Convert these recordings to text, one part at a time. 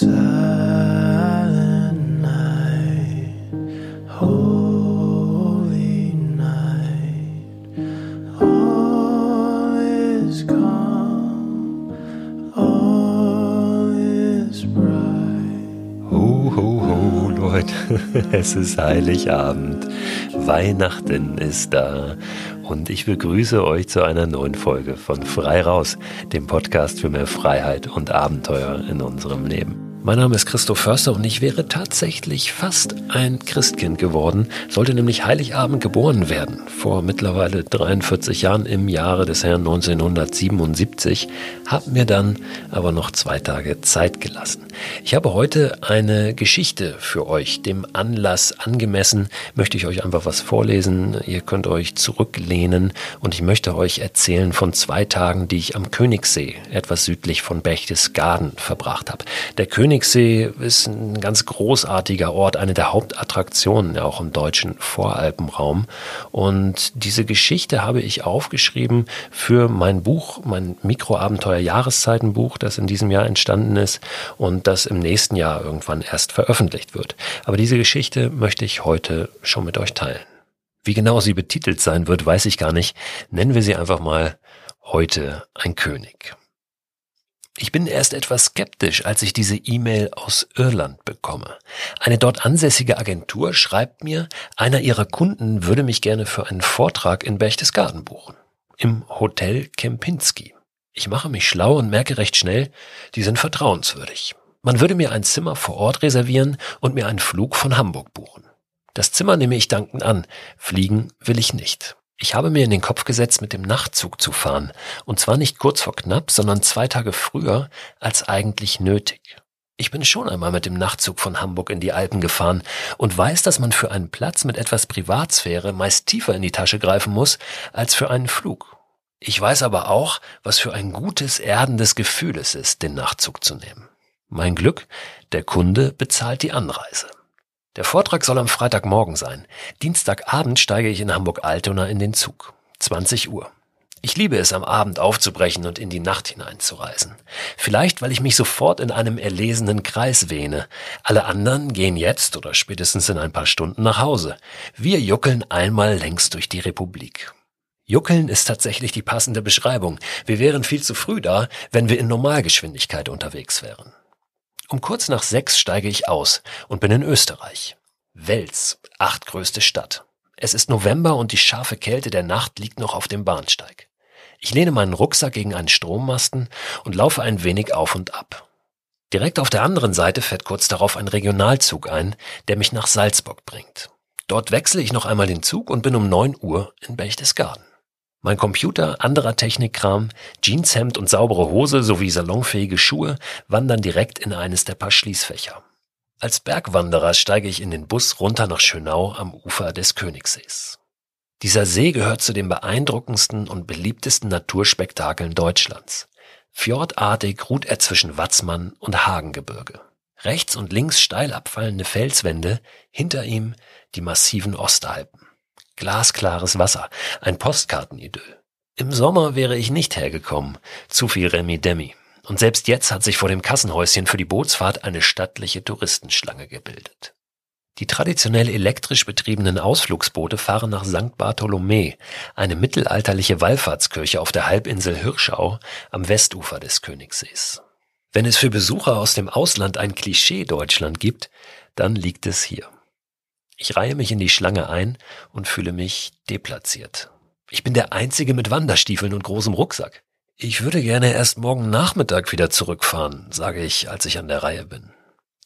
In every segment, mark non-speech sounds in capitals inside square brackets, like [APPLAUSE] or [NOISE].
Silent night, holy night, all is calm, all is bright. Ho, ho, ho, Leute, [LAUGHS] es ist Heiligabend. Weihnachten ist da. Und ich begrüße euch zu einer neuen Folge von Frei Raus, dem Podcast für mehr Freiheit und Abenteuer in unserem Leben. Mein Name ist Christoph Förster und ich wäre tatsächlich fast ein Christkind geworden, sollte nämlich Heiligabend geboren werden, vor mittlerweile 43 Jahren im Jahre des Herrn 1977, habe mir dann aber noch zwei Tage Zeit gelassen. Ich habe heute eine Geschichte für euch, dem Anlass angemessen, möchte ich euch einfach was vorlesen, ihr könnt euch zurücklehnen und ich möchte euch erzählen von zwei Tagen, die ich am Königssee, etwas südlich von Berchtesgaden, verbracht habe. Der König Königssee ist ein ganz großartiger Ort, eine der Hauptattraktionen ja auch im deutschen Voralpenraum. Und diese Geschichte habe ich aufgeschrieben für mein Buch, mein Mikroabenteuer Jahreszeitenbuch, das in diesem Jahr entstanden ist und das im nächsten Jahr irgendwann erst veröffentlicht wird. Aber diese Geschichte möchte ich heute schon mit euch teilen. Wie genau sie betitelt sein wird, weiß ich gar nicht. Nennen wir sie einfach mal heute ein König. Ich bin erst etwas skeptisch, als ich diese E-Mail aus Irland bekomme. Eine dort ansässige Agentur schreibt mir, einer ihrer Kunden würde mich gerne für einen Vortrag in Berchtesgaden buchen. Im Hotel Kempinski. Ich mache mich schlau und merke recht schnell, die sind vertrauenswürdig. Man würde mir ein Zimmer vor Ort reservieren und mir einen Flug von Hamburg buchen. Das Zimmer nehme ich dankend an, fliegen will ich nicht. Ich habe mir in den Kopf gesetzt, mit dem Nachtzug zu fahren. Und zwar nicht kurz vor knapp, sondern zwei Tage früher als eigentlich nötig. Ich bin schon einmal mit dem Nachtzug von Hamburg in die Alpen gefahren und weiß, dass man für einen Platz mit etwas Privatsphäre meist tiefer in die Tasche greifen muss als für einen Flug. Ich weiß aber auch, was für ein gutes, erdendes Gefühl es ist, den Nachtzug zu nehmen. Mein Glück, der Kunde bezahlt die Anreise. Der Vortrag soll am Freitagmorgen sein. Dienstagabend steige ich in Hamburg-Altona in den Zug. 20 Uhr. Ich liebe es, am Abend aufzubrechen und in die Nacht hineinzureisen. Vielleicht, weil ich mich sofort in einem erlesenen Kreis wähne. Alle anderen gehen jetzt oder spätestens in ein paar Stunden nach Hause. Wir juckeln einmal längs durch die Republik. Juckeln ist tatsächlich die passende Beschreibung. Wir wären viel zu früh da, wenn wir in Normalgeschwindigkeit unterwegs wären. Um kurz nach sechs steige ich aus und bin in Österreich. Wels, achtgrößte Stadt. Es ist November und die scharfe Kälte der Nacht liegt noch auf dem Bahnsteig. Ich lehne meinen Rucksack gegen einen Strommasten und laufe ein wenig auf und ab. Direkt auf der anderen Seite fährt kurz darauf ein Regionalzug ein, der mich nach Salzburg bringt. Dort wechsle ich noch einmal den Zug und bin um neun Uhr in Berchtesgaden. Mein Computer, anderer Technikkram, Jeanshemd und saubere Hose sowie salonfähige Schuhe wandern direkt in eines der paar Schließfächer. Als Bergwanderer steige ich in den Bus runter nach Schönau am Ufer des Königssees. Dieser See gehört zu den beeindruckendsten und beliebtesten Naturspektakeln Deutschlands. Fjordartig ruht er zwischen Watzmann und Hagengebirge. Rechts und links steil abfallende Felswände, hinter ihm die massiven Ostalpen. Glasklares Wasser, ein Postkartenidyll. Im Sommer wäre ich nicht hergekommen, zu viel Remi Demi. Und selbst jetzt hat sich vor dem Kassenhäuschen für die Bootsfahrt eine stattliche Touristenschlange gebildet. Die traditionell elektrisch betriebenen Ausflugsboote fahren nach St. Bartholomä, eine mittelalterliche Wallfahrtskirche auf der Halbinsel Hirschau am Westufer des Königssees. Wenn es für Besucher aus dem Ausland ein Klischee Deutschland gibt, dann liegt es hier. Ich reihe mich in die Schlange ein und fühle mich deplatziert. Ich bin der Einzige mit Wanderstiefeln und großem Rucksack. Ich würde gerne erst morgen Nachmittag wieder zurückfahren, sage ich, als ich an der Reihe bin.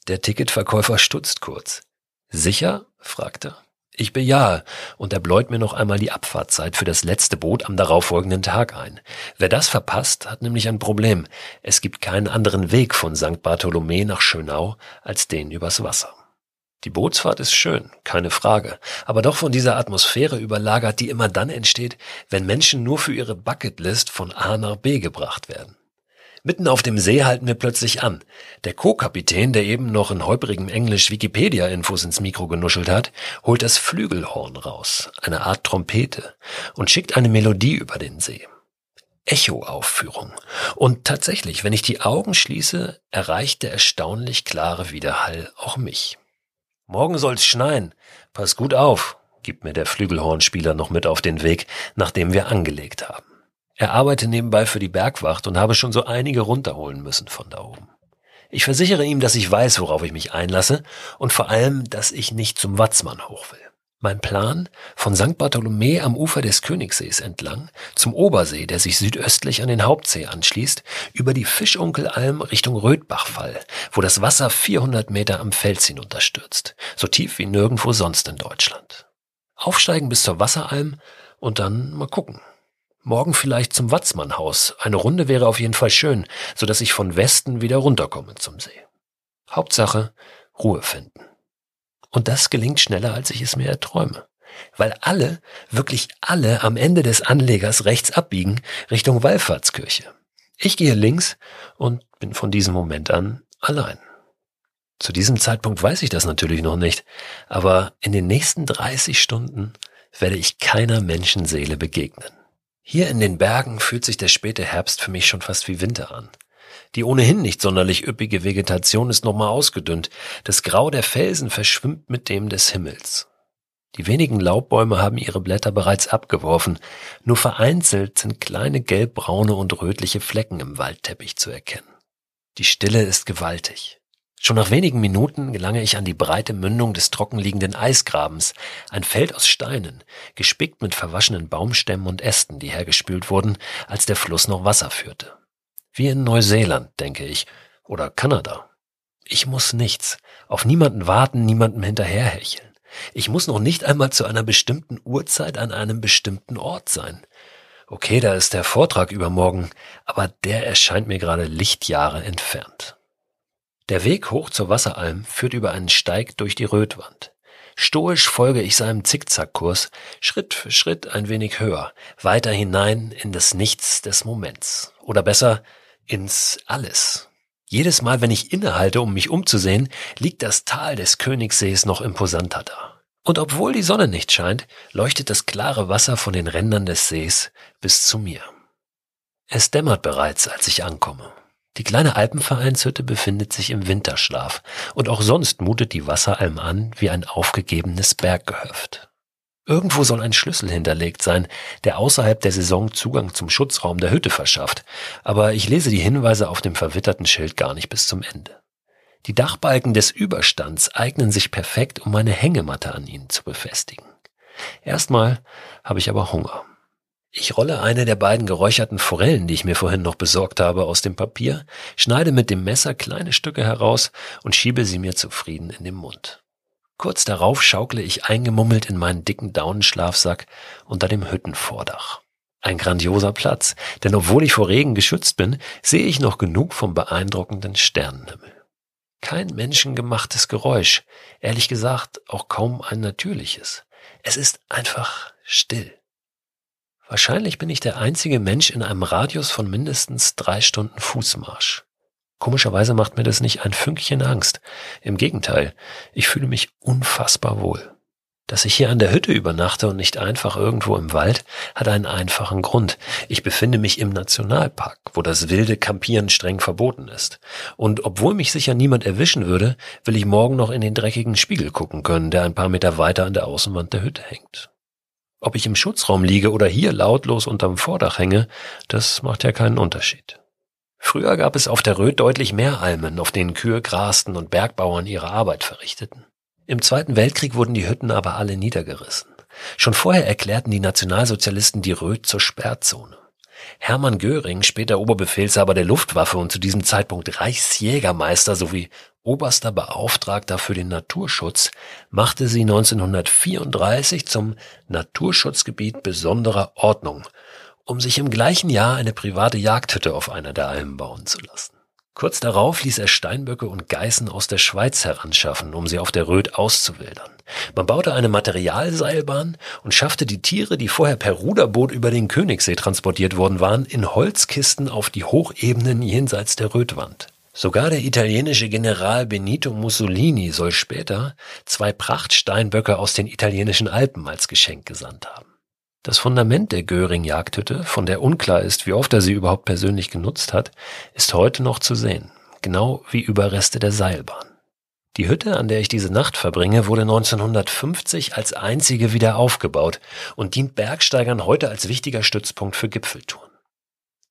Der Ticketverkäufer stutzt kurz. Sicher? fragt er. Ich bejahe und er bläut mir noch einmal die Abfahrtzeit für das letzte Boot am darauffolgenden Tag ein. Wer das verpasst, hat nämlich ein Problem. Es gibt keinen anderen Weg von St. Bartholomä nach Schönau als den übers Wasser. Die Bootsfahrt ist schön, keine Frage, aber doch von dieser Atmosphäre überlagert, die immer dann entsteht, wenn Menschen nur für ihre Bucketlist von A nach B gebracht werden. Mitten auf dem See halten wir plötzlich an. Der Co-Kapitän, der eben noch in holprigem Englisch Wikipedia-Infos ins Mikro genuschelt hat, holt das Flügelhorn raus, eine Art Trompete, und schickt eine Melodie über den See. Echoaufführung. Und tatsächlich, wenn ich die Augen schließe, erreicht der erstaunlich klare Widerhall auch mich. Morgen soll's schneien. Pass gut auf, gibt mir der Flügelhornspieler noch mit auf den Weg, nachdem wir angelegt haben. Er arbeitet nebenbei für die Bergwacht und habe schon so einige runterholen müssen von da oben. Ich versichere ihm, dass ich weiß, worauf ich mich einlasse und vor allem, dass ich nicht zum Watzmann hoch will. Mein Plan, von St. Bartholomä am Ufer des Königssees entlang, zum Obersee, der sich südöstlich an den Hauptsee anschließt, über die Fischunkelalm Richtung Rödbachfall, wo das Wasser 400 Meter am Fels hinunterstürzt, so tief wie nirgendwo sonst in Deutschland. Aufsteigen bis zur Wasseralm und dann mal gucken. Morgen vielleicht zum Watzmannhaus. Eine Runde wäre auf jeden Fall schön, so dass ich von Westen wieder runterkomme zum See. Hauptsache Ruhe finden. Und das gelingt schneller, als ich es mir erträume. Weil alle, wirklich alle am Ende des Anlegers rechts abbiegen Richtung Wallfahrtskirche. Ich gehe links und bin von diesem Moment an allein. Zu diesem Zeitpunkt weiß ich das natürlich noch nicht, aber in den nächsten 30 Stunden werde ich keiner Menschenseele begegnen. Hier in den Bergen fühlt sich der späte Herbst für mich schon fast wie Winter an. Die ohnehin nicht sonderlich üppige Vegetation ist nochmal ausgedünnt. Das Grau der Felsen verschwimmt mit dem des Himmels. Die wenigen Laubbäume haben ihre Blätter bereits abgeworfen. Nur vereinzelt sind kleine gelbbraune und rötliche Flecken im Waldteppich zu erkennen. Die Stille ist gewaltig. Schon nach wenigen Minuten gelange ich an die breite Mündung des trockenliegenden Eisgrabens, ein Feld aus Steinen, gespickt mit verwaschenen Baumstämmen und Ästen, die hergespült wurden, als der Fluss noch Wasser führte. Wie in Neuseeland, denke ich. Oder Kanada. Ich muss nichts. Auf niemanden warten, niemandem hinterherhecheln. Ich muss noch nicht einmal zu einer bestimmten Uhrzeit an einem bestimmten Ort sein. Okay, da ist der Vortrag übermorgen, aber der erscheint mir gerade Lichtjahre entfernt. Der Weg hoch zur Wasseralm führt über einen Steig durch die Rötwand. Stoisch folge ich seinem Zickzackkurs, Schritt für Schritt ein wenig höher, weiter hinein in das Nichts des Moments. Oder besser, ins Alles. Jedes Mal, wenn ich innehalte, um mich umzusehen, liegt das Tal des Königssees noch imposanter da. Und obwohl die Sonne nicht scheint, leuchtet das klare Wasser von den Rändern des Sees bis zu mir. Es dämmert bereits, als ich ankomme. Die kleine Alpenvereinshütte befindet sich im Winterschlaf, und auch sonst mutet die Wasseralm an wie ein aufgegebenes Berggehöft. Irgendwo soll ein Schlüssel hinterlegt sein, der außerhalb der Saison Zugang zum Schutzraum der Hütte verschafft, aber ich lese die Hinweise auf dem verwitterten Schild gar nicht bis zum Ende. Die Dachbalken des Überstands eignen sich perfekt, um meine Hängematte an ihnen zu befestigen. Erstmal habe ich aber Hunger. Ich rolle eine der beiden geräucherten Forellen, die ich mir vorhin noch besorgt habe, aus dem Papier, schneide mit dem Messer kleine Stücke heraus und schiebe sie mir zufrieden in den Mund. Kurz darauf schaukle ich eingemummelt in meinen dicken Daunenschlafsack unter dem Hüttenvordach. Ein grandioser Platz, denn obwohl ich vor Regen geschützt bin, sehe ich noch genug vom beeindruckenden Sternenhimmel. Kein menschengemachtes Geräusch, ehrlich gesagt auch kaum ein natürliches. Es ist einfach still. Wahrscheinlich bin ich der einzige Mensch in einem Radius von mindestens drei Stunden Fußmarsch. Komischerweise macht mir das nicht ein Fünkchen Angst. Im Gegenteil, ich fühle mich unfassbar wohl. Dass ich hier an der Hütte übernachte und nicht einfach irgendwo im Wald, hat einen einfachen Grund. Ich befinde mich im Nationalpark, wo das wilde Campieren streng verboten ist. Und obwohl mich sicher niemand erwischen würde, will ich morgen noch in den dreckigen Spiegel gucken können, der ein paar Meter weiter an der Außenwand der Hütte hängt. Ob ich im Schutzraum liege oder hier lautlos unterm Vordach hänge, das macht ja keinen Unterschied. Früher gab es auf der Röth deutlich mehr Almen, auf denen Kühe grasten und Bergbauern ihre Arbeit verrichteten. Im Zweiten Weltkrieg wurden die Hütten aber alle niedergerissen. Schon vorher erklärten die Nationalsozialisten die Röth zur Sperrzone. Hermann Göring, später Oberbefehlshaber der Luftwaffe und zu diesem Zeitpunkt Reichsjägermeister sowie oberster Beauftragter für den Naturschutz, machte sie 1934 zum Naturschutzgebiet besonderer Ordnung um sich im gleichen Jahr eine private Jagdhütte auf einer der Almen bauen zu lassen. Kurz darauf ließ er Steinböcke und Geißen aus der Schweiz heranschaffen, um sie auf der Röth auszuwildern. Man baute eine Materialseilbahn und schaffte die Tiere, die vorher per Ruderboot über den Königssee transportiert worden waren, in Holzkisten auf die Hochebenen jenseits der Röthwand. Sogar der italienische General Benito Mussolini soll später zwei Prachtsteinböcke aus den italienischen Alpen als Geschenk gesandt haben. Das Fundament der Göring-Jagdhütte, von der unklar ist, wie oft er sie überhaupt persönlich genutzt hat, ist heute noch zu sehen, genau wie Überreste der Seilbahn. Die Hütte, an der ich diese Nacht verbringe, wurde 1950 als einzige wieder aufgebaut und dient Bergsteigern heute als wichtiger Stützpunkt für Gipfeltouren.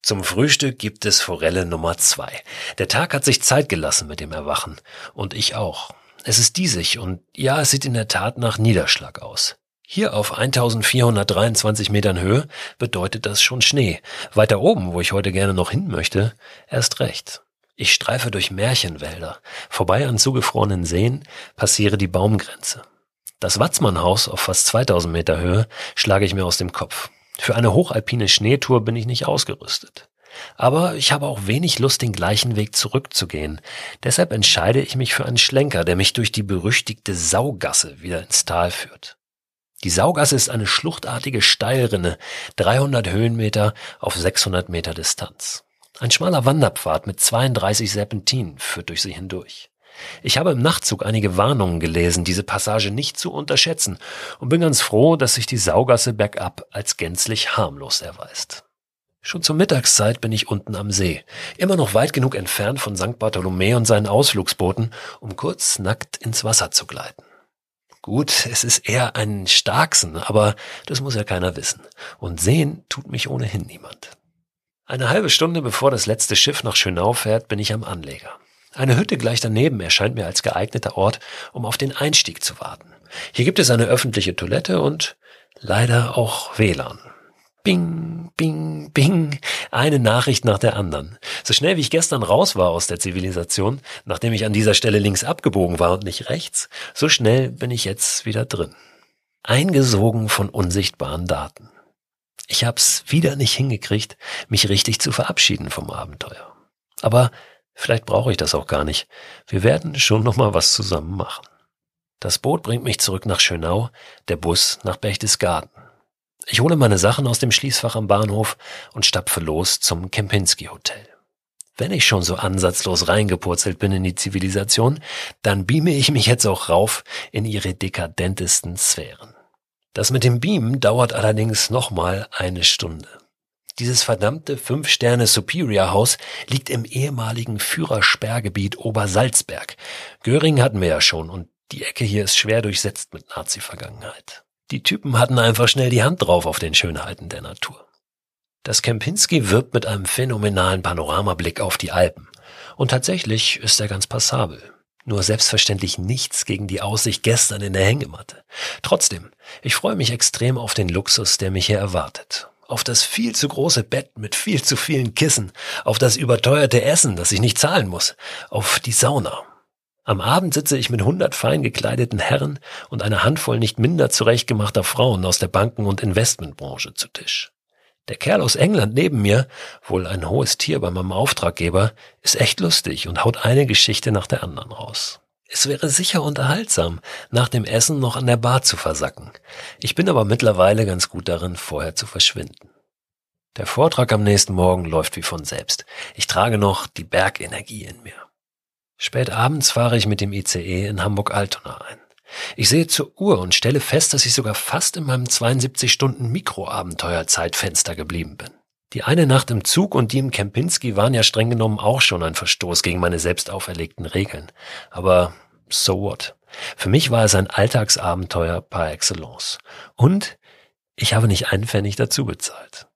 Zum Frühstück gibt es Forelle Nummer zwei. Der Tag hat sich Zeit gelassen mit dem Erwachen. Und ich auch. Es ist diesig und ja, es sieht in der Tat nach Niederschlag aus. Hier auf 1423 Metern Höhe bedeutet das schon Schnee. Weiter oben, wo ich heute gerne noch hin möchte, erst recht. Ich streife durch Märchenwälder, vorbei an zugefrorenen Seen, passiere die Baumgrenze. Das Watzmannhaus auf fast 2000 Meter Höhe schlage ich mir aus dem Kopf. Für eine hochalpine Schneetour bin ich nicht ausgerüstet. Aber ich habe auch wenig Lust, den gleichen Weg zurückzugehen. Deshalb entscheide ich mich für einen Schlenker, der mich durch die berüchtigte Saugasse wieder ins Tal führt. Die Saugasse ist eine schluchtartige Steilrinne, 300 Höhenmeter auf 600 Meter Distanz. Ein schmaler Wanderpfad mit 32 Serpentinen führt durch sie hindurch. Ich habe im Nachtzug einige Warnungen gelesen, diese Passage nicht zu unterschätzen und bin ganz froh, dass sich die Saugasse bergab als gänzlich harmlos erweist. Schon zur Mittagszeit bin ich unten am See, immer noch weit genug entfernt von St. Bartholomä und seinen Ausflugsbooten, um kurz nackt ins Wasser zu gleiten. Gut, es ist eher ein Starksen, aber das muss ja keiner wissen. Und sehen tut mich ohnehin niemand. Eine halbe Stunde bevor das letzte Schiff nach Schönau fährt, bin ich am Anleger. Eine Hütte gleich daneben erscheint mir als geeigneter Ort, um auf den Einstieg zu warten. Hier gibt es eine öffentliche Toilette und leider auch WLAN. Bing, bing, bing. Eine Nachricht nach der anderen. So schnell wie ich gestern raus war aus der Zivilisation, nachdem ich an dieser Stelle links abgebogen war und nicht rechts, so schnell bin ich jetzt wieder drin. Eingesogen von unsichtbaren Daten. Ich hab's wieder nicht hingekriegt, mich richtig zu verabschieden vom Abenteuer. Aber vielleicht brauche ich das auch gar nicht. Wir werden schon noch mal was zusammen machen. Das Boot bringt mich zurück nach Schönau, der Bus nach Berchtesgaden. Ich hole meine Sachen aus dem Schließfach am Bahnhof und stapfe los zum Kempinski Hotel. Wenn ich schon so ansatzlos reingepurzelt bin in die Zivilisation, dann beame ich mich jetzt auch rauf in ihre dekadentesten Sphären. Das mit dem Beamen dauert allerdings nochmal eine Stunde. Dieses verdammte Fünf-Sterne Superior Haus liegt im ehemaligen Führersperrgebiet Obersalzberg. Göring hatten wir ja schon und die Ecke hier ist schwer durchsetzt mit Nazi-Vergangenheit. Die Typen hatten einfach schnell die Hand drauf auf den Schönheiten der Natur. Das Kempinski wirbt mit einem phänomenalen Panoramablick auf die Alpen. Und tatsächlich ist er ganz passabel. Nur selbstverständlich nichts gegen die Aussicht gestern in der Hängematte. Trotzdem, ich freue mich extrem auf den Luxus, der mich hier erwartet. Auf das viel zu große Bett mit viel zu vielen Kissen, auf das überteuerte Essen, das ich nicht zahlen muss, auf die Sauna, am Abend sitze ich mit hundert fein gekleideten Herren und einer Handvoll nicht minder zurechtgemachter Frauen aus der Banken- und Investmentbranche zu Tisch. Der Kerl aus England neben mir, wohl ein hohes Tier bei meinem Auftraggeber, ist echt lustig und haut eine Geschichte nach der anderen raus. Es wäre sicher unterhaltsam, nach dem Essen noch an der Bar zu versacken. Ich bin aber mittlerweile ganz gut darin, vorher zu verschwinden. Der Vortrag am nächsten Morgen läuft wie von selbst. Ich trage noch die Bergenergie in mir. Spät abends fahre ich mit dem ICE in Hamburg-Altona ein. Ich sehe zur Uhr und stelle fest, dass ich sogar fast in meinem 72 Stunden Mikroabenteuerzeitfenster geblieben bin. Die eine Nacht im Zug und die im Kempinski waren ja streng genommen auch schon ein Verstoß gegen meine selbst auferlegten Regeln. Aber so what? Für mich war es ein Alltagsabenteuer par excellence. Und ich habe nicht einen Pfennig dazu bezahlt.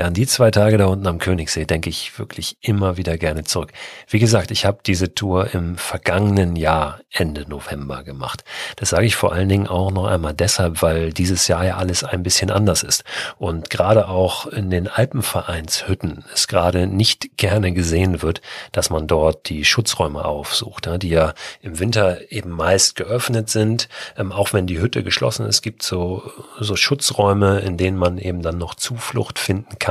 Ja, an die zwei Tage da unten am Königssee denke ich wirklich immer wieder gerne zurück. Wie gesagt, ich habe diese Tour im vergangenen Jahr Ende November gemacht. Das sage ich vor allen Dingen auch noch einmal deshalb, weil dieses Jahr ja alles ein bisschen anders ist. Und gerade auch in den Alpenvereinshütten es gerade nicht gerne gesehen wird, dass man dort die Schutzräume aufsucht, die ja im Winter eben meist geöffnet sind. Ähm, auch wenn die Hütte geschlossen ist, gibt so, so Schutzräume, in denen man eben dann noch Zuflucht finden kann.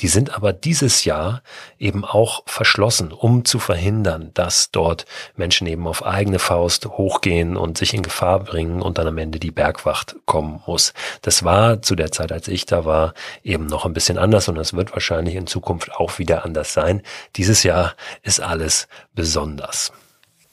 Die sind aber dieses Jahr eben auch verschlossen, um zu verhindern, dass dort Menschen eben auf eigene Faust hochgehen und sich in Gefahr bringen und dann am Ende die Bergwacht kommen muss. Das war zu der Zeit, als ich da war, eben noch ein bisschen anders und das wird wahrscheinlich in Zukunft auch wieder anders sein. Dieses Jahr ist alles besonders.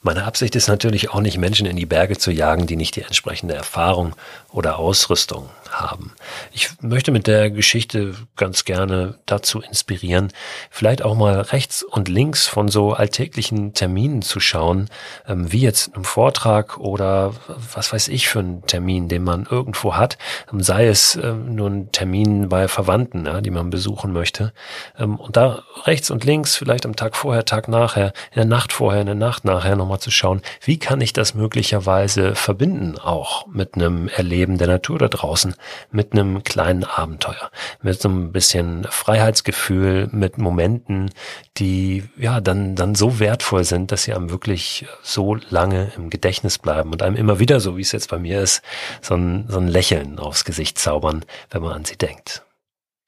Meine Absicht ist natürlich auch nicht, Menschen in die Berge zu jagen, die nicht die entsprechende Erfahrung oder Ausrüstung haben. Ich möchte mit der Geschichte ganz gerne dazu inspirieren, vielleicht auch mal rechts und links von so alltäglichen Terminen zu schauen, ähm, wie jetzt ein Vortrag oder was weiß ich für einen Termin, den man irgendwo hat, ähm, sei es ähm, nur ein Termin bei Verwandten, die man besuchen möchte. Und da rechts und links, vielleicht am Tag vorher, Tag nachher, in der Nacht vorher, in der Nacht nachher nochmal zu schauen, wie kann ich das möglicherweise verbinden auch mit einem Erleben der Natur da draußen mit einem kleinen Abenteuer, mit so ein bisschen Freiheitsgefühl, mit Momenten, die ja dann, dann so wertvoll sind, dass sie einem wirklich so lange im Gedächtnis bleiben und einem immer wieder, so wie es jetzt bei mir ist, so ein, so ein Lächeln aufs Gesicht zaubern, wenn man an sie denkt.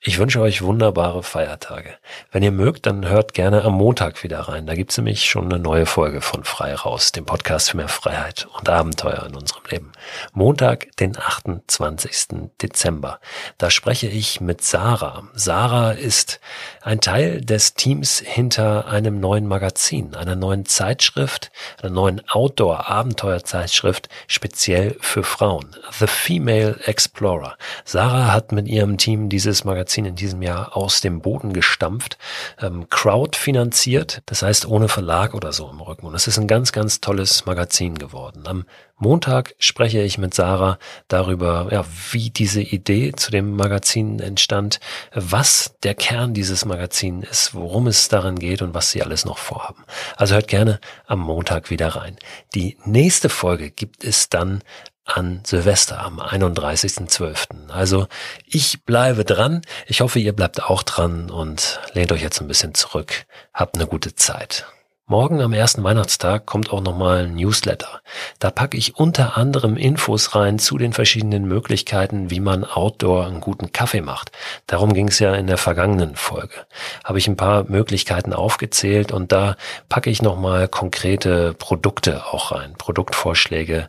Ich wünsche euch wunderbare Feiertage. Wenn ihr mögt, dann hört gerne am Montag wieder rein. Da gibt's nämlich schon eine neue Folge von Frei Raus, dem Podcast für mehr Freiheit und Abenteuer in unserem Leben. Montag, den 28. Dezember. Da spreche ich mit Sarah. Sarah ist ein Teil des Teams hinter einem neuen Magazin, einer neuen Zeitschrift, einer neuen Outdoor-Abenteuerzeitschrift, speziell für Frauen. The Female Explorer. Sarah hat mit ihrem Team dieses Magazin Magazin in diesem Jahr aus dem Boden gestampft, ähm, crowdfinanziert, das heißt ohne Verlag oder so im Rücken. Und es ist ein ganz, ganz tolles Magazin geworden. Am Montag spreche ich mit Sarah darüber, ja, wie diese Idee zu dem Magazin entstand, was der Kern dieses Magazins ist, worum es daran geht und was sie alles noch vorhaben. Also hört gerne am Montag wieder rein. Die nächste Folge gibt es dann an Silvester am 31.12. Also ich bleibe dran. Ich hoffe, ihr bleibt auch dran und lehnt euch jetzt ein bisschen zurück. Habt eine gute Zeit. Morgen am ersten Weihnachtstag kommt auch nochmal ein Newsletter. Da packe ich unter anderem Infos rein zu den verschiedenen Möglichkeiten, wie man Outdoor einen guten Kaffee macht. Darum ging es ja in der vergangenen Folge. Habe ich ein paar Möglichkeiten aufgezählt und da packe ich nochmal konkrete Produkte auch rein, Produktvorschläge,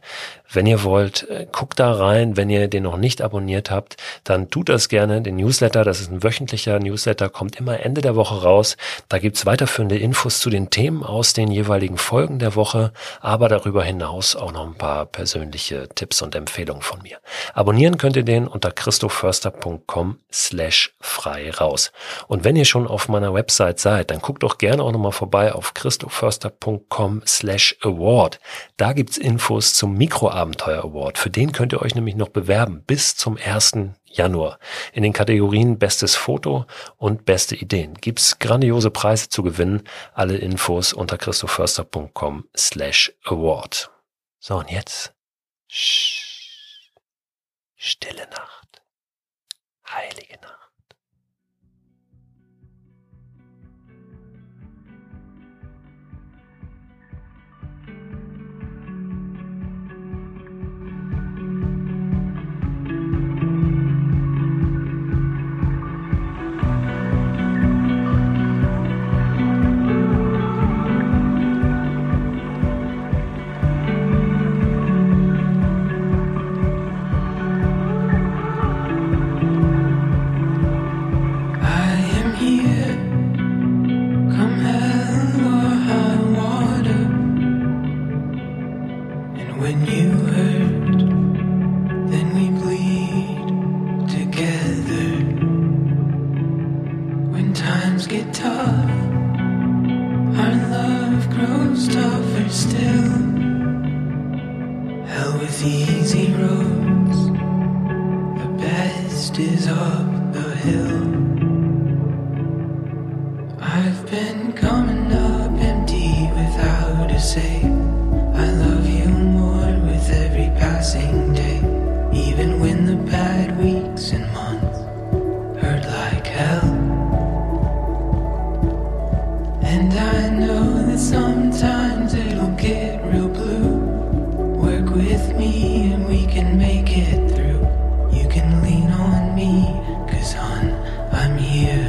wenn ihr wollt, äh, guckt da rein. Wenn ihr den noch nicht abonniert habt, dann tut das gerne. Den Newsletter, das ist ein wöchentlicher Newsletter, kommt immer Ende der Woche raus. Da gibt's weiterführende Infos zu den Themen aus den jeweiligen Folgen der Woche, aber darüber hinaus auch noch ein paar persönliche Tipps und Empfehlungen von mir. Abonnieren könnt ihr den unter christoförster.com slash frei raus. Und wenn ihr schon auf meiner Website seid, dann guckt doch gerne auch nochmal vorbei auf christoförster.com slash award. Da gibt's Infos zum Mikro Abenteuer Award. Für den könnt ihr euch nämlich noch bewerben bis zum 1. Januar. In den Kategorien Bestes Foto und Beste Ideen gibt's grandiose Preise zu gewinnen. Alle Infos unter christoförster.com slash award. So, und jetzt Stille Nacht. Heilige Nacht. Easy roads. The best is up the hill. I'm here.